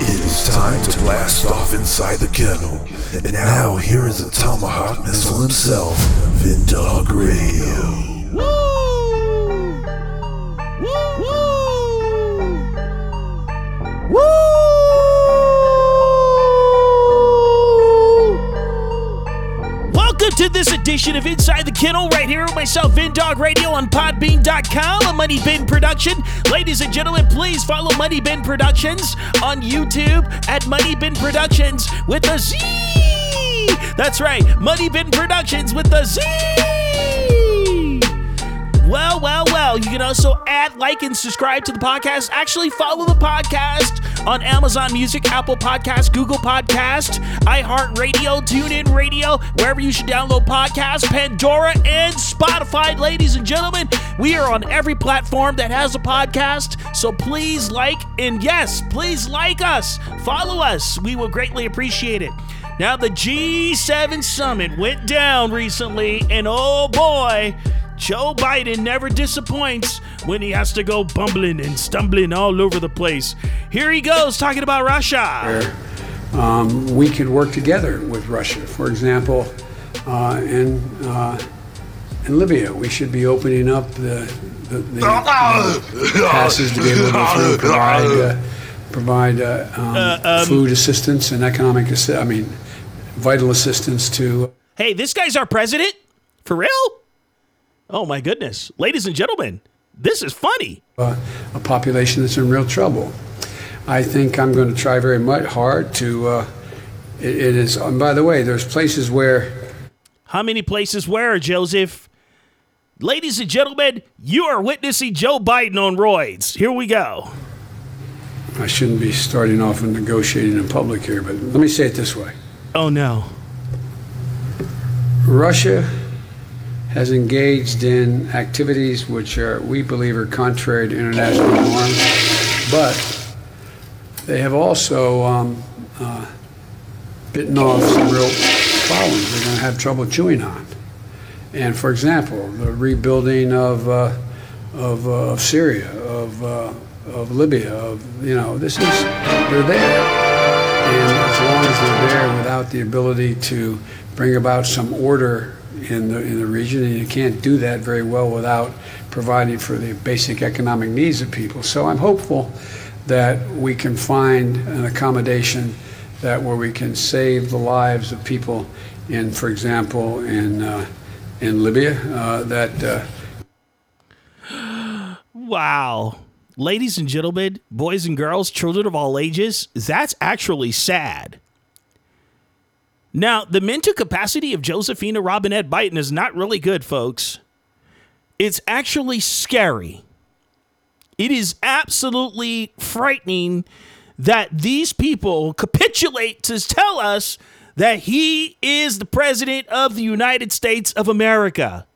It is time to blast off inside the kennel. And now here is the Tomahawk Missile himself, Vindog Radio. Welcome to this edition of Inside the Kennel right here with myself, Vin Dog Radio on Podbean.com, a Money Bin production. Ladies and gentlemen, please follow Money Bin Productions on YouTube at Money Bin Productions with a Z. That's right, Money Bin Productions with the Z. Well, well, well. You can also add, like, and subscribe to the podcast. Actually, follow the podcast on Amazon Music, Apple Podcast, Google Podcast, iHeartRadio, TuneIn Radio, wherever you should download podcasts, Pandora, and Spotify. Ladies and gentlemen, we are on every platform that has a podcast. So please like, and yes, please like us. Follow us. We will greatly appreciate it. Now, the G7 summit went down recently, and oh boy, Joe Biden never disappoints when he has to go bumbling and stumbling all over the place. Here he goes talking about Russia. um, we could work together with Russia. For example, uh, in uh, in Libya, we should be opening up the the, the, passes to be able to go through provide uh, provide uh, um, food assistance and economic assistance. I mean vital assistance to Hey, this guy's our president? For real? Oh my goodness. Ladies and gentlemen, this is funny. uh, a population that's in real trouble. I think I'm going to try very much hard to. Uh, it, it is. And by the way, there's places where How many places where, Joseph? Ladies and gentlemen, you are witnessing Joe Biden on roids. Here we go. I shouldn't be starting off and negotiating in public here, but let me say it this way. Oh no. Russia has engaged in activities which are, we believe are contrary to international norms, but they have also um, uh, bitten off some real problems they're going to have trouble chewing on. And for example, the rebuilding of, uh, of, uh, of Syria, of, uh, of Libya, of, you know, this is, they're there. And as long as they're there without the ability to bring about some order in the, in the region, and you can't do that very well without providing for the basic economic needs of people. So I'm hopeful that we can find an accommodation that where we can save the lives of people in, for example, in, uh, in Libya, uh, that uh, Wow. Ladies and gentlemen, boys and girls, children of all ages, that's actually sad. Now, the mental capacity of Josephina Robinette Biden is not really good, folks. It's actually scary. It is absolutely frightening that these people capitulate to tell us that he is the president of the United States of America.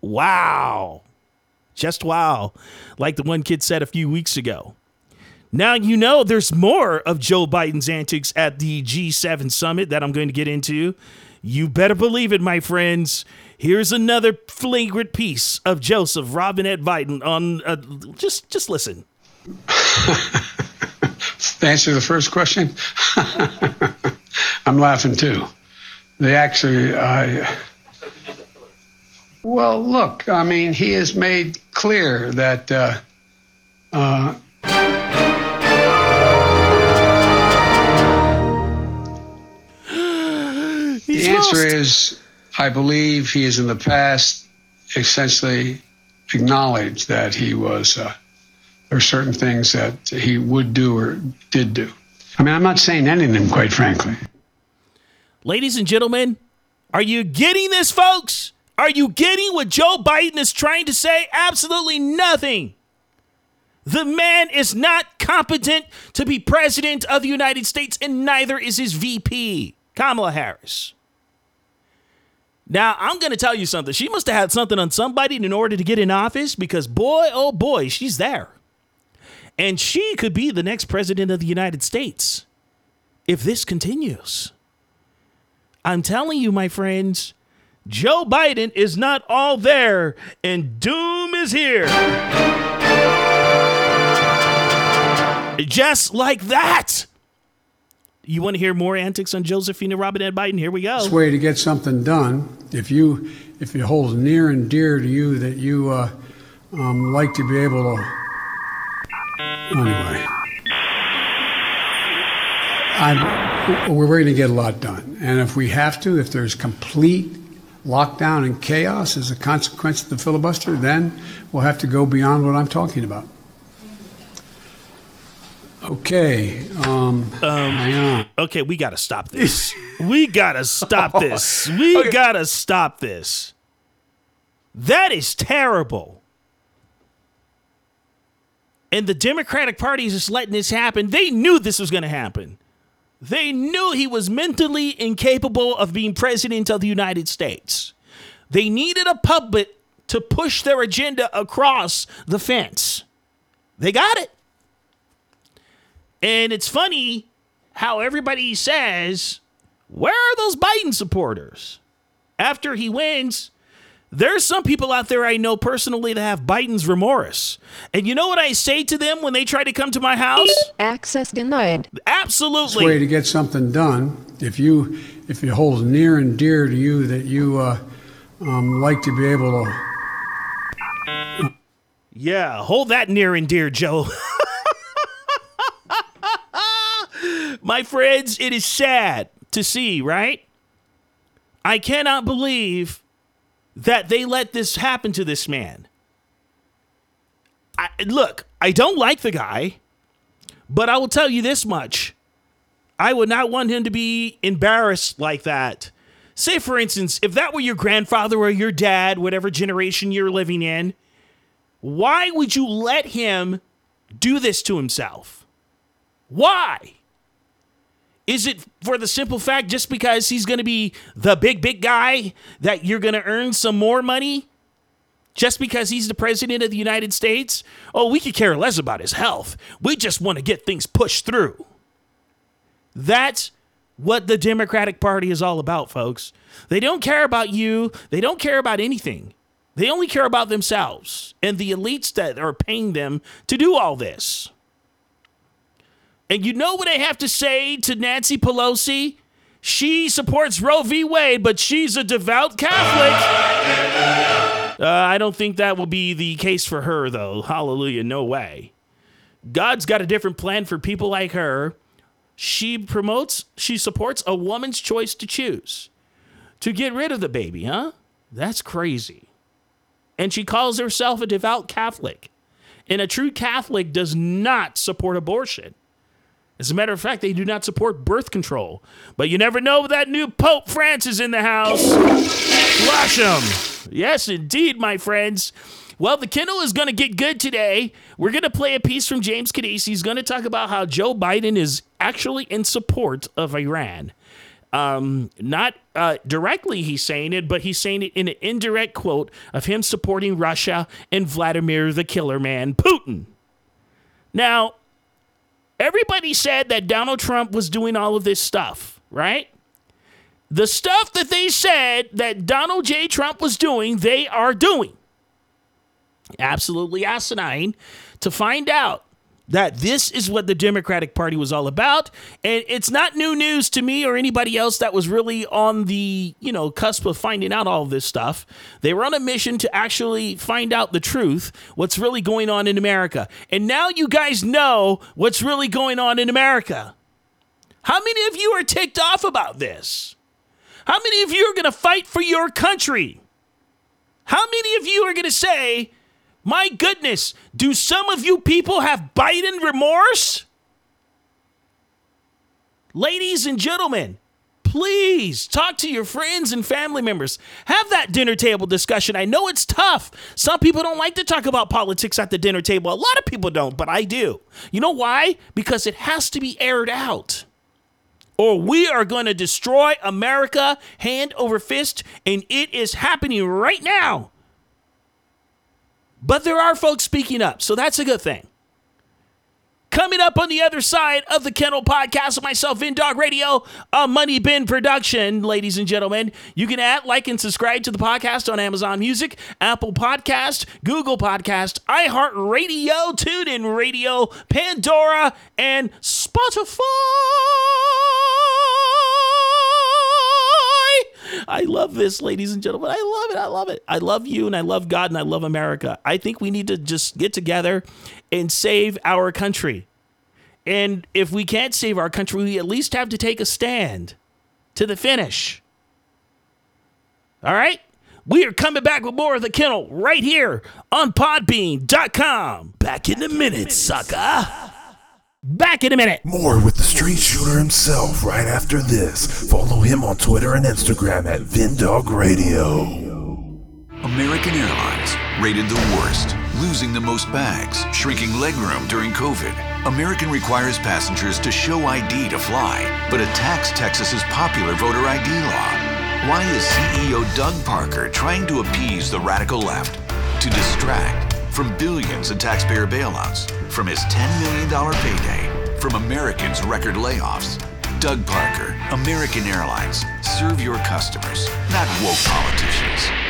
Wow. Just wow. Like the one kid said a few weeks ago. Now you know there's more of Joe Biden's antics at the G7 summit that I'm going to get into. You better believe it, my friends. Here's another flagrant piece of Joseph Robinette Biden on uh, just just listen. to answer the first question, I'm laughing too. They actually, I. Well, look, I mean, he has made clear that uh, uh, He's the answer lost. is I believe he has in the past essentially acknowledged that he was, uh, there are certain things that he would do or did do. I mean, I'm not saying any of them, quite frankly. Ladies and gentlemen, are you getting this, folks? Are you getting what Joe Biden is trying to say? Absolutely nothing. The man is not competent to be president of the United States, and neither is his VP, Kamala Harris. Now, I'm going to tell you something. She must have had something on somebody in order to get in office because, boy, oh boy, she's there. And she could be the next president of the United States if this continues. I'm telling you, my friends, Joe Biden is not all there, and doom is here. Just like that. You want to hear more antics on Josephine and Robinette Biden? Here we go. Best way to get something done, if you if it holds near and dear to you that you uh, um, like to be able to. Anyway, I'm, we're going to get a lot done, and if we have to, if there's complete lockdown and chaos as a consequence of the filibuster, then we'll have to go beyond what I'm talking about. Okay. Um, hang on. Okay, we got to stop this. we got to stop this. We Okay. got to stop this. That is terrible. And the Democratic Party is just letting this happen. They knew this was going to happen. They knew he was mentally incapable of being president of the United States. They needed a puppet to push their agenda across the fence. They got it. And it's funny how everybody says, Where are those Biden supporters? After he wins, there's some people out there I know personally that have Biden's remorse. And you know what I say to them when they try to come to my house? Access denied. Absolutely. way to get something done, if you if it holds near and dear to you that you uh, um, like to be able to. Yeah, hold that near and dear, Joe. My friends, it is sad to see, right? I cannot believe that they let this happen to this man. I, look, I don't like the guy, but I will tell you this much. I would not want him to be embarrassed like that. Say, for instance, if that were your grandfather or your dad, whatever generation you're living in, why would you let him do this to himself? Why? Is it for the simple fact just because he's going to be the big, big guy that you're going to earn some more money? Just because he's the president of the United States? Oh, we could care less about his health. We just want to get things pushed through. That's what the Democratic Party is all about, folks. They don't care about you, they don't care about anything. They only care about themselves and the elites that are paying them to do all this. And you know what I have to say to Nancy Pelosi? She supports Roe v. Wade, but she's a devout Catholic. Uh, I don't think that will be the case for her, though. Hallelujah. No way. God's got a different plan for people like her. She promotes, she supports a woman's choice to choose to get rid of the baby, huh? That's crazy. And she calls herself a devout Catholic. And a true Catholic does not support abortion. As a matter of fact, they do not support birth control. But you never know that new Pope Francis in the house. Flush him. Yes, indeed, my friends. Well, the Kennel is going to get good today. We're going to play a piece from James Kaddis. He's going to talk about how Joe Biden is actually in support of Iran. Um, not uh, directly he's saying it, but he's saying it in an indirect quote of him supporting Russia and Vladimir the Killer Man Putin. Now, everybody said that Donald Trump was doing all of this stuff, right? The stuff that they said that Donald J. Trump was doing, they are doing. Absolutely asinine to find out that this is what the Democratic Party was all about. And it's not new news to me or anybody else that was really on the, you know, cusp of finding out all this stuff. They were on a mission to actually find out the truth, what's really going on in America. And now you guys know what's really going on in America. How many of you are ticked off about this? How many of you are going to fight for your country? How many of you are going to say, my goodness, do some of you people have Biden remorse? Ladies and gentlemen, please talk to your friends and family members. Have that dinner table discussion. I know it's tough. Some people don't like to talk about politics at the dinner table. A lot of people don't, but I do. You know why? Because it has to be aired out. Or we are going to destroy America hand over fist, and it is happening right now. But there are folks speaking up, so that's a good thing. Coming up on the other side of the Kennel Podcast myself, Vin Dog Radio, a Money Bin production, ladies and gentlemen. You can add, like, and subscribe to the podcast on Amazon Music, Apple Podcast, Google Podcast, iHeartRadio, TuneIn Radio, Pandora, and Spotify. I love this, ladies and gentlemen. I love it. I love it. I love you and I love God and I love America. I think we need to just get together and save our country. And if we can't save our country, we at least have to take a stand to the finish. All right? We are coming back with more of the kennel right here on podbean.com. Back in a minute, sucker. Back in a minute. More with the street shooter himself right after this. Follow him on Twitter and Instagram at Vindog Radio. American Airlines rated the worst, losing the most bags, shrinking legroom during COVID. American requires passengers to show ID to fly, but attacks Texas's popular voter ID law. Why is CEO Doug Parker trying to appease the radical left? To distract from billions in taxpayer bailouts, from his $10 million payday, from Americans' record layoffs. Doug Parker, American Airlines. Serve your customers, not woke politicians.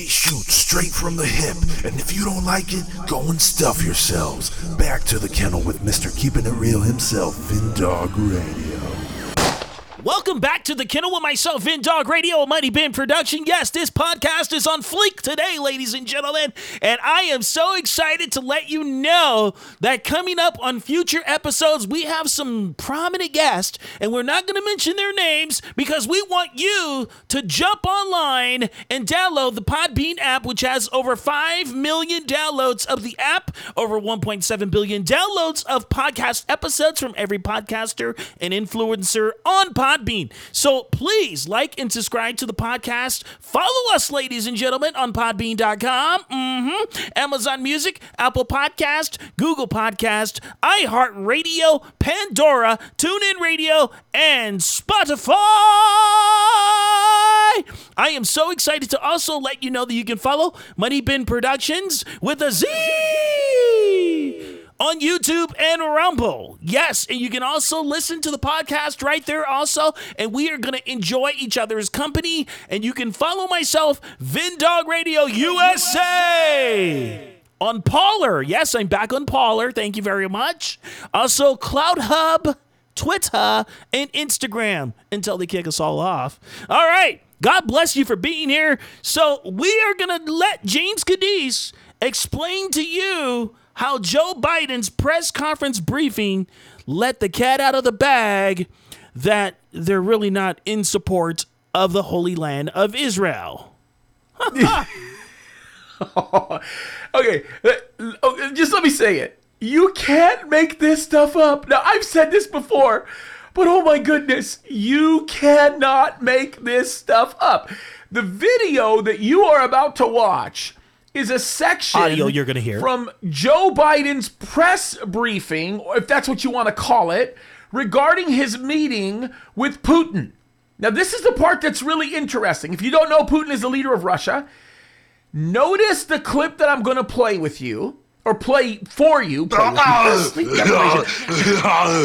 He shoots straight from the hip, and if you don't like it, go and stuff yourselves. Back to the kennel with Mr. Keeping It Real himself, Vindog Radio. Welcome back to the Kennel with myself, Vin Dog Radio, a Mighty Bin production. Yes, this podcast is on fleek today, ladies and gentlemen, and I am so excited to let you know that coming up on future episodes, we have some prominent guests, and we're not going to mention their names because we want you to jump online and download the Podbean app, which has over 5 million downloads of the app, over 1.7 billion downloads of podcast episodes from every podcaster and influencer on Podbean. So please like and subscribe to the podcast. Follow us, ladies and gentlemen, on podbean.com, hmm Amazon Music, Apple Podcast, Google Podcast, iHeartRadio, Pandora, TuneIn Radio, and Spotify. I am so excited to also let you know that you can follow Money Bin Productions with a Z on YouTube and Rumble. Yes, and you can also listen to the podcast right there also, and we are going to enjoy each other's company, and you can follow myself, Vindog Radio USA. On Parler. Yes, I'm back on Parler. Thank you very much. Also, CloutHub, Twitter, and Instagram until they kick us all off. All right. God bless you for being here. So, we are going to let James Kaddis explain to you how Joe Biden's press conference briefing let the cat out of the bag that they're really not in support of the Holy Land of Israel. okay, just let me say it. You can't make this stuff up. Now, I've said this before, but oh my goodness, you cannot make this stuff up. The video that you are about to watch is a section Audio you're gonna hear. from Joe Biden's press briefing, if that's what you want to call it, regarding his meeting with Putin. Now, this is the part that's really interesting. If you don't know, Putin is the leader of Russia. Notice the clip that I'm going to play with you, or play for you. Play with you.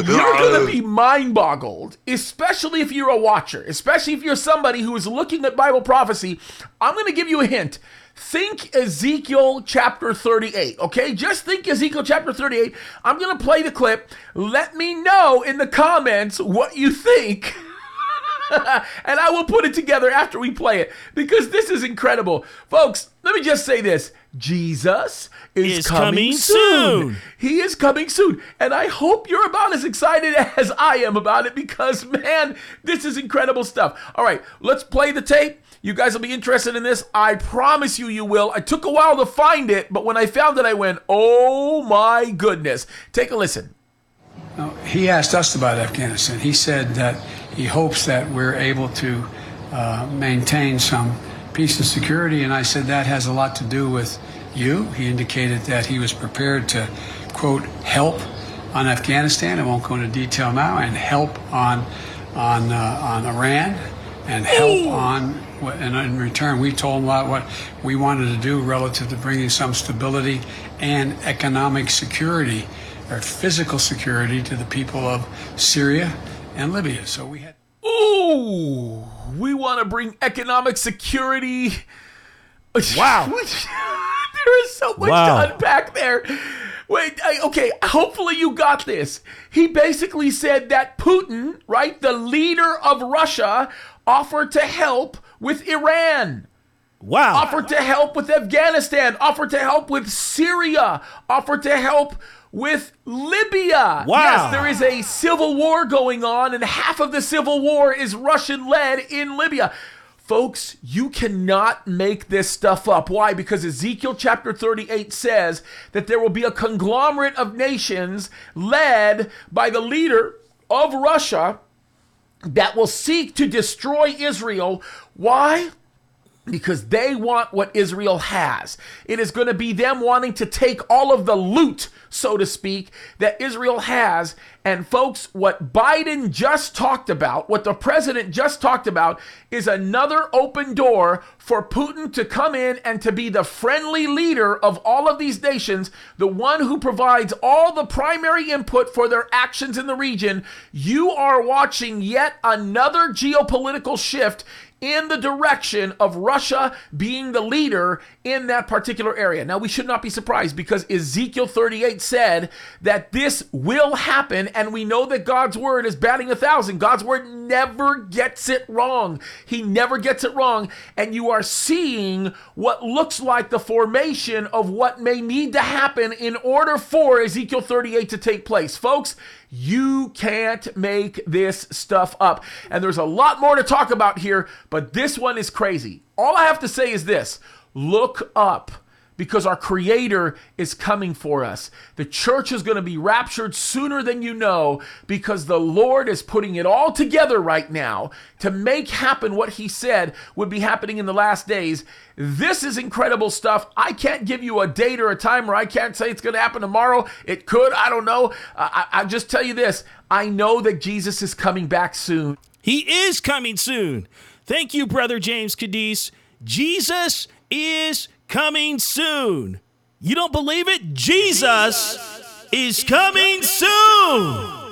You're going to be mind boggled, especially if you're a watcher, especially if you're somebody who is looking at Bible prophecy. I'm going to give you a hint. Think Ezekiel chapter 38, okay? Just think Ezekiel chapter 38. I'm going to play the clip. Let me know in the comments what you think. and I will put it together after we play it because this is incredible. Folks, let me just say this Jesus is, Is coming, coming soon. soon. He is coming soon. And I hope you're about as excited as I am about it because, man, this is incredible stuff. All right, let's play the tape. You guys will be interested in this. I promise you, you will. I took a while to find it, but when I found it, I went, oh my goodness. Take a listen. Now, he asked us about Afghanistan. He said that he hopes that we're able to uh, maintain some peace and security, and I said that has a lot to do with you. He indicated that he was prepared to, quote, help on Afghanistan. I won't go into detail now, and help on on uh, on Iran, and help on. What- And in return, we told him about what we wanted to do relative to bringing some stability and economic security or physical security to the people of Syria and Libya. So we had. Ooh, we want to bring economic security. Wow. there is so much Wow. to unpack there. Wait, I, okay, hopefully you got this. He basically said that Putin, right, the leader of Russia, offered to help with Iran Wow. offered to help with Afghanistan, offered to help with Syria, offered to help with Libya. Wow. Yes, there is a civil war going on, and half of the civil war is Russian led in Libya. Folks, you cannot make this stuff up. Why? Because Ezekiel chapter 38 says that there will be a conglomerate of nations led by the leader of Russia that will seek to destroy Israel. Why? Because they want what Israel has. It is going to be them wanting to take all of the loot, so to speak, that Israel has. And folks, what Biden just talked about, what the president just talked about, is another open door for Putin to come in and to be the friendly leader of all of these nations, the one who provides all the primary input for their actions in the region. You are watching yet another geopolitical shift in the direction of Russia being the leader in that particular area. Now, we should not be surprised because Ezekiel 38 said that this will happen, and we know that God's word is batting a thousand. God's word never gets it wrong. He never gets it wrong. And you are seeing what looks like the formation of what may need to happen in order for Ezekiel 38 to take place. Folks, you can't make this stuff up. And there's a lot more to talk about here, but this one is crazy. All I have to say is this look up because our Creator is coming for us. The church is going to be raptured sooner than you know because the Lord is putting it all together right now to make happen what He said would be happening in the last days. This is incredible stuff. I can't give you a date or a time, or I can't say it's going to happen tomorrow. It could, I don't know. I, I, just tell you this I know that Jesus is coming back soon. He is coming soon. Thank you, Brother James Kaddis. Jesus is coming soon. You don't believe it? Jesus is coming soon.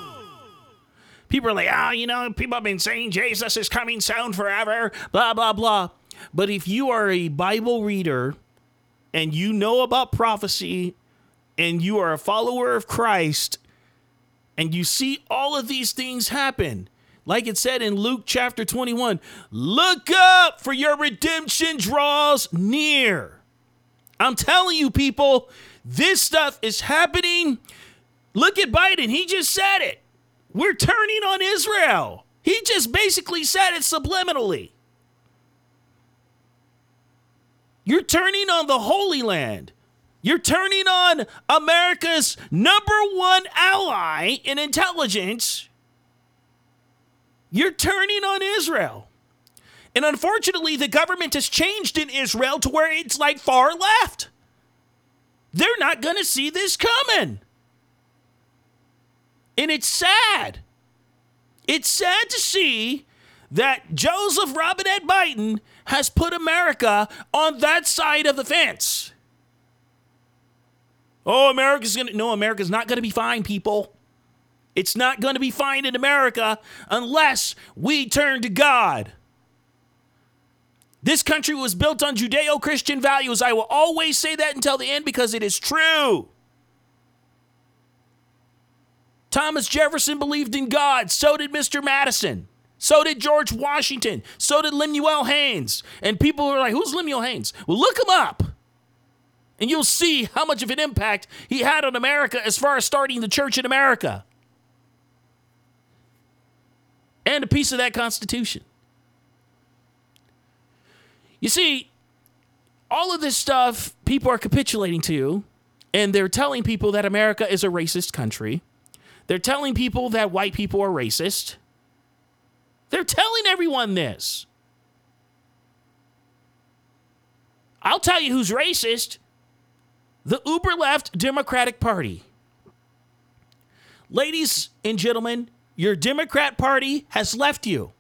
People are like, oh, you know, people have been saying Jesus is coming soon forever, blah, blah, blah. But if you are a Bible reader and you know about prophecy and you are a follower of Christ and you see all of these things happen, like it said in Luke chapter 21 look up, for your redemption draws near. I'm telling you, people, this stuff is happening. Look at Biden. He just said it. We're turning on Israel. He just basically said it subliminally. You're turning on the Holy Land. You're turning on America's number one ally in intelligence. You're turning on Israel. And unfortunately, the government has changed in Israel to where it's like far left. They're not going to see this coming. And it's sad. It's sad to see that Joseph Robinette Biden has put America on that side of the fence. Oh, America's going to, no, America's not going to be fine, people. It's not going to be fine in America unless we turn to God. This country was built on Judeo Christian values. I will always say that until the end because it is true. Thomas Jefferson believed in God. So did Mr. Madison. So did George Washington. So did Lemuel Haynes. And people are like, who's Lemuel Haynes? Well, look him up. And you'll see how much of an impact he had on America as far as starting the church in America. And a piece of that Constitution. You see, all of this stuff people are capitulating to, and they're telling people that America is a racist country. They're telling people that white people are racist. They're telling everyone this. I'll tell you who's racist the uber left Democratic Party. Ladies and gentlemen, your Democrat Party has left you.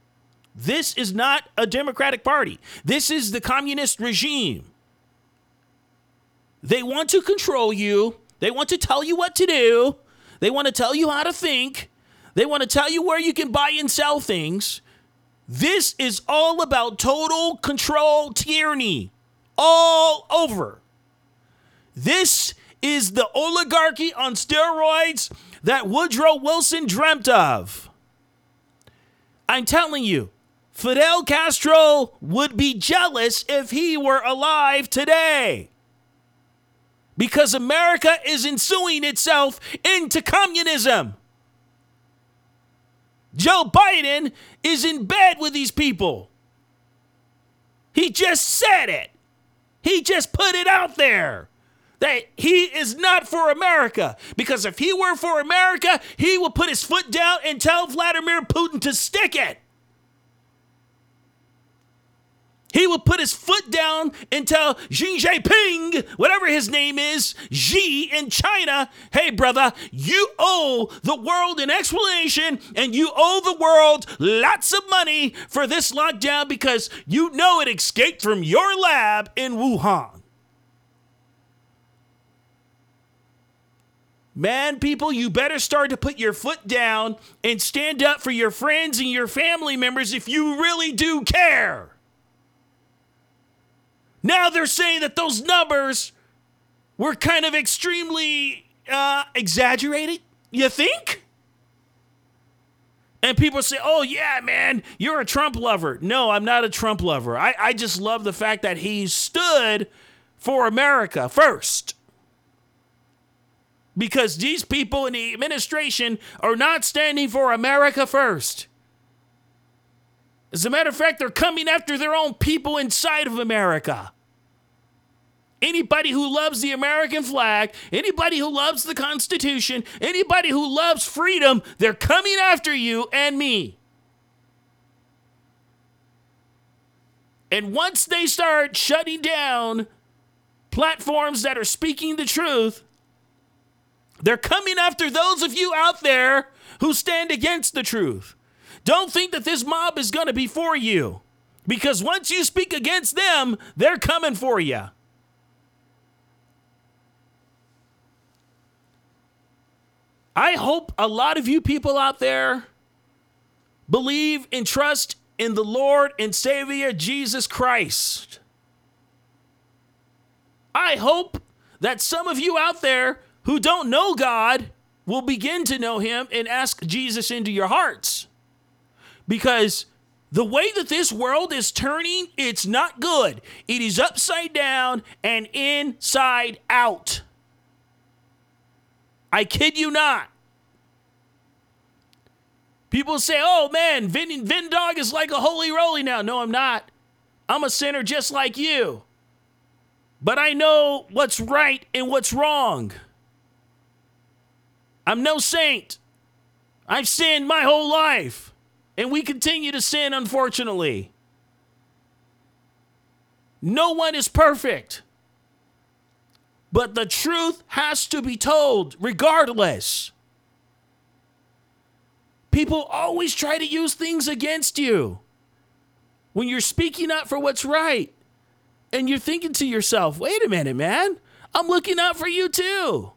This is not a Democratic Party. This is the communist regime. They want to control you. They want to tell you what to do. They want to tell you how to think. They want to tell you where you can buy and sell things. This is all about total control tyranny all over. This is the oligarchy on steroids that Woodrow Wilson dreamt of. I'm telling you, Fidel Castro would be jealous if he were alive today. Because America is ensuing itself into communism. Joe Biden is in bed with these people. He just said it. He just put it out there that he is not for America. Because if he were for America, he would put his foot down and tell Vladimir Putin to stick it. He would put his foot down and tell Xi Jinping, whatever his name is, Xi in China, hey, brother, you owe the world an explanation and you owe the world lots of money for this lockdown because you know it escaped from your lab in Wuhan. Man, people, you better start to put your foot down and stand up for your friends and your family members if you really do care. Now they're saying that those numbers were kind of extremely uh, exaggerated. You think? And people say, oh, yeah, man, you're a Trump lover. No, I'm not a Trump lover. I, I just love the fact that he stood for America first because these people in the administration are not standing for America first. As a matter of fact, they're coming after their own people inside of America. Anybody who loves the American flag, anybody who loves the Constitution, anybody who loves freedom, they're coming after you and me. And once they start shutting down platforms that are speaking the truth, they're coming after those of you out there who stand against the truth. Don't think that this mob is going to be for you. Because once you speak against them, they're coming for you. I hope a lot of you people out there believe and trust in the Lord and Savior Jesus Christ. I hope that some of you out there who don't know God will begin to know him and ask Jesus into your hearts. Because the way that this world is turning, it's not good. It is upside down and inside out. I kid you not. People say, oh man, Vin, Vin Dog is like a holy roly now. No, I'm not. I'm a sinner just like you. But I know what's right and what's wrong. I'm no saint. I've sinned my whole life, and we continue to sin, unfortunately. No one is perfect. But the truth has to be told regardless. People always try to use things against you. When you're speaking up for what's right, and you're thinking to yourself, wait a minute, man, I'm looking out for you too.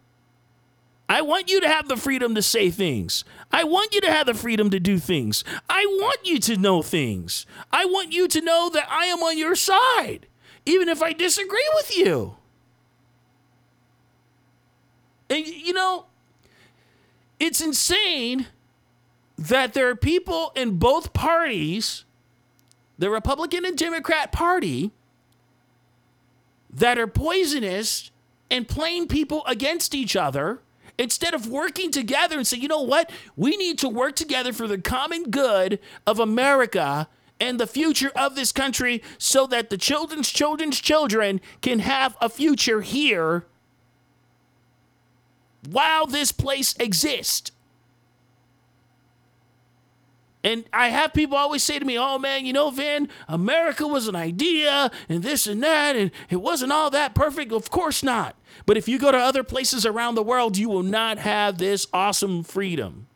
I want you to have the freedom to say things. I want you to have the freedom to do things. I want you to know things. I want you to know that I am on your side, even if I disagree with you. And, you know, it's insane that there are people in both parties, the Republican and Democrat Party, that are poisonous and playing people against each other instead of working together and say, you know what? We need to work together for the common good of America and the future of this country so that the children's children's children can have a future here while this place exists. And I have people always say to me, oh man, you know, Van, America was an idea and this and that, and it wasn't all that perfect. Of course not. But if you go to other places around the world, you will not have this awesome freedom.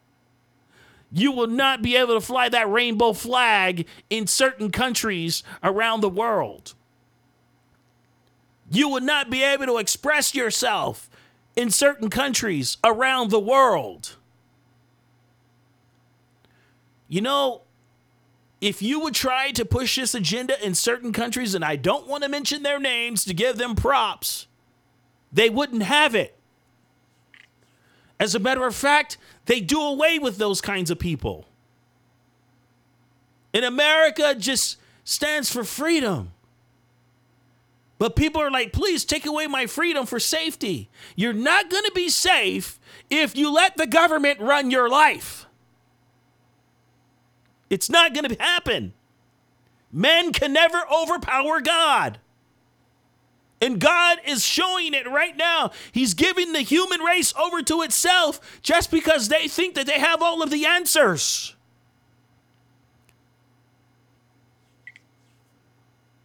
You will not be able to fly that rainbow flag in certain countries around the world. You will not be able to express yourself in certain countries around the world. You know, if you would try to push this agenda in certain countries, and I don't want to mention their names to give them props, they wouldn't have it. As a matter of fact, they do away with those kinds of people. In America, just stands for freedom. But people are like, please take away my freedom for safety. You're not going to be safe if you let the government run your life. It's not going to happen. Men can never overpower God. And God is showing it right now. He's giving the human race over to itself just because they think that they have all of the answers.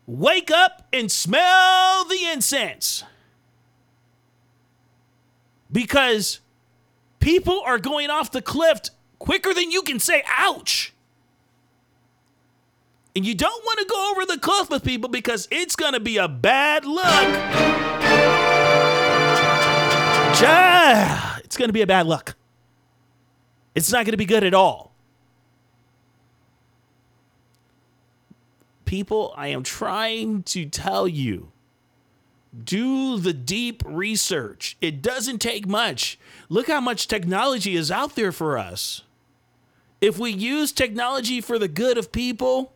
Wake up and smell the incense. Because people are going off the cliff quicker than you can say, ouch. And you don't want to go over the cliff with people because it's going to be a bad look. It's going to be a bad look. It's not going to be good at all. People, I am trying to tell you do the deep research. It doesn't take much. Look how much technology is out there for us. If we use technology for the good of people,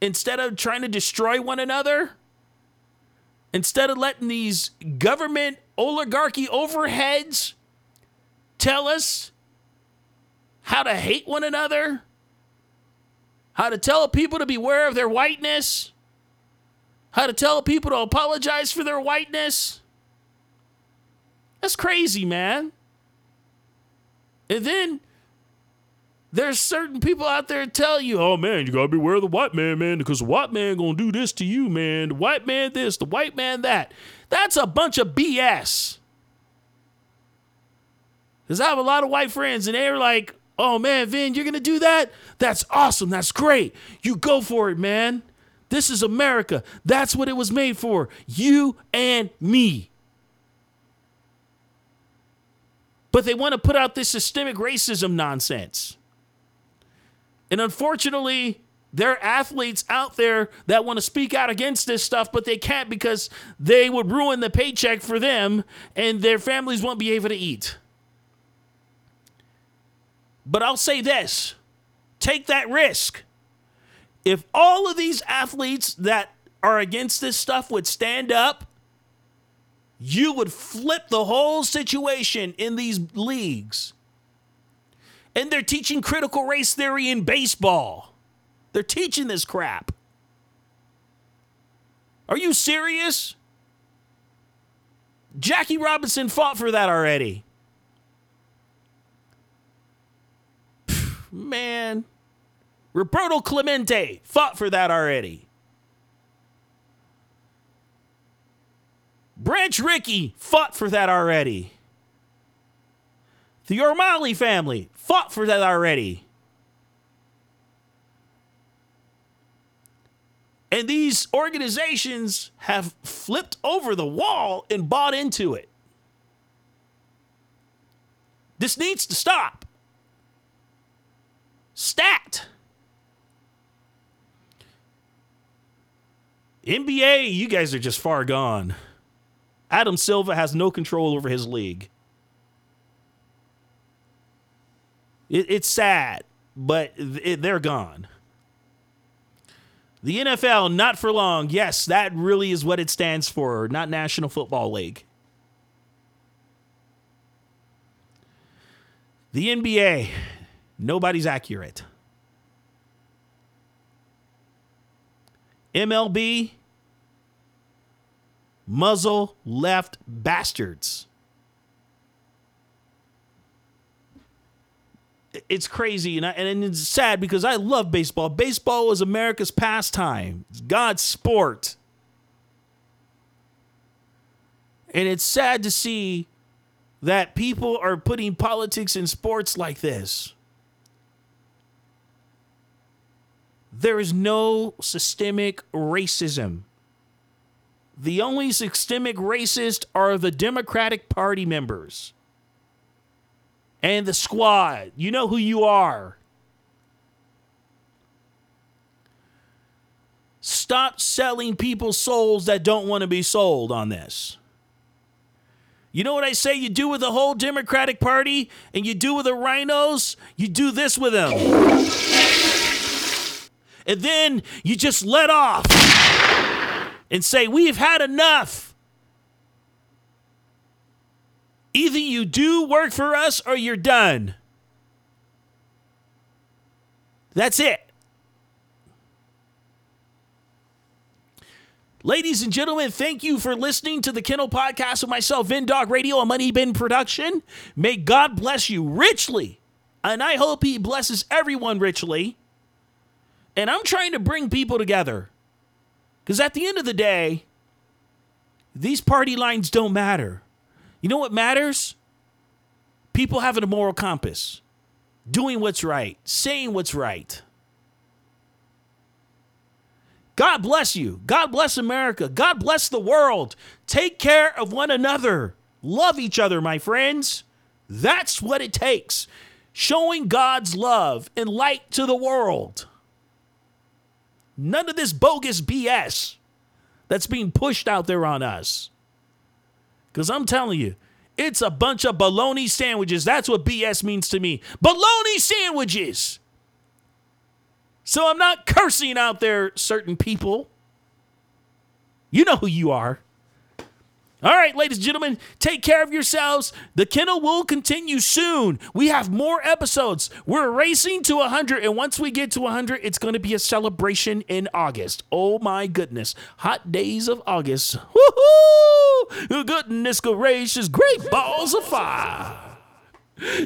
instead of trying to destroy one another, instead of letting these government oligarchy overheads tell us how to hate one another, how to tell people to beware of their whiteness, how to tell people to apologize for their whiteness. That's crazy, man. And then there's certain people out there tell you, oh man, you gotta beware of the white man, man, because the white man gonna do this to you, man. The white man this, the white man that. That's a bunch of BS. Because I have a lot of white friends and they're like, oh man, Vin, you're gonna do that? That's awesome. That's great. You go for it, man. This is America. That's what it was made for. You and me. But they want to put out this systemic racism nonsense. And unfortunately, there are athletes out there that want to speak out against this stuff, but they can't because they would ruin the paycheck for them and their families won't be able to eat. But I'll say this take that risk. If all of these athletes that are against this stuff would stand up, you would flip the whole situation in these leagues and they're teaching critical race theory in baseball. They're teaching this crap. Are you serious? Jackie Robinson fought for that already. Man. Roberto Clemente fought for that already. Branch Rickey fought for that already. The O'Malley family fought for that already. And these organizations have flipped over the wall and bought into it. This needs to stop. Stat. NBA, you guys are just far gone. Adam Silver has no control over his league. It, it's sad, but it, they're gone. The NFL, not for long. Yes, that really is what it stands for, not National Football League. The NBA, nobody's accurate. MLB, muzzle left bastards. It's crazy and, I, and it's sad because I love baseball. Baseball is America's pastime, it's God's sport. And it's sad to see that people are putting politics in sports like this. There is no systemic racism. The only systemic racist are the Democratic Party members and the squad. You know who you are. Stop selling people souls that don't want to be sold on this. You know what I say? You do with the whole Democratic Party and you do with the RINOs? you do this with them. And then you just let off and say, We've had enough. Either you do work for us or you're done. That's it. Ladies and gentlemen, thank you for listening to the Kennel Podcast with myself, VinnDogg Radio, a Money Bin production. May God bless you richly. And I hope He blesses everyone richly. And I'm trying to bring people together. Because at the end of the day, these party lines don't matter. You know what matters? People having a moral compass, doing what's right, saying what's right. God bless you. God bless America. God bless the world. Take care of one another. Love each other, my friends. That's what it takes. Showing God's love and light to the world. None of this bogus BS that's being pushed out there on us. Because I'm telling you, it's a bunch of bologna sandwiches. That's what BS means to me. Bologna sandwiches. So I'm not cursing out there certain people. You know who you are. All right, ladies and gentlemen, take care of yourselves. The kennel will continue soon. We have more episodes. We're racing to 100, and once we get to 100, it's going to be a celebration in August. Oh my goodness. Hot days of August. Woohoo! Goodness gracious, great balls of fire.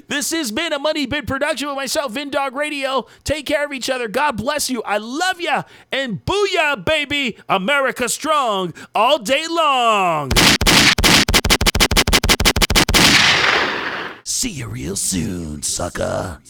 This has been a Money Bin production with myself, VinnDogg Radio. Take care of each other. God bless you. I love ya. And booyah, baby. America strong all day long. See you real soon, sucker.